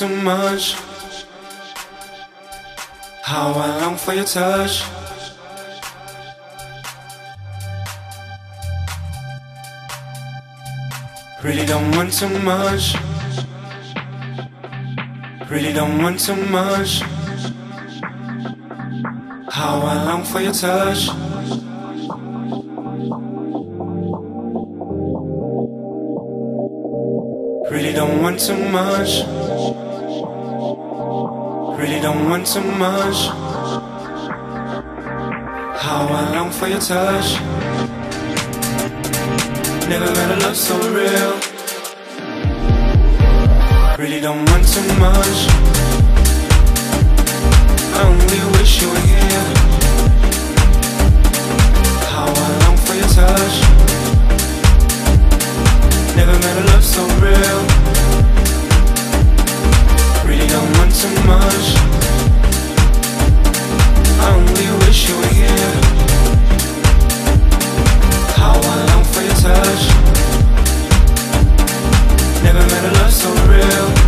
so much. How I long for your touch. Really don't want too much. Really don't want too much. How I long for your touch. Really don't want too much. too much. How I long for your touch. Never met a love so real. Really don't want too much. I only wish you were here. How I long for your touch. Never met a love so real. Really don't want too much. Never met a love so real.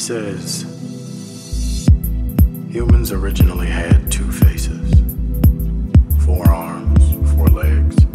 says humans originally had two faces, four arms, four legs.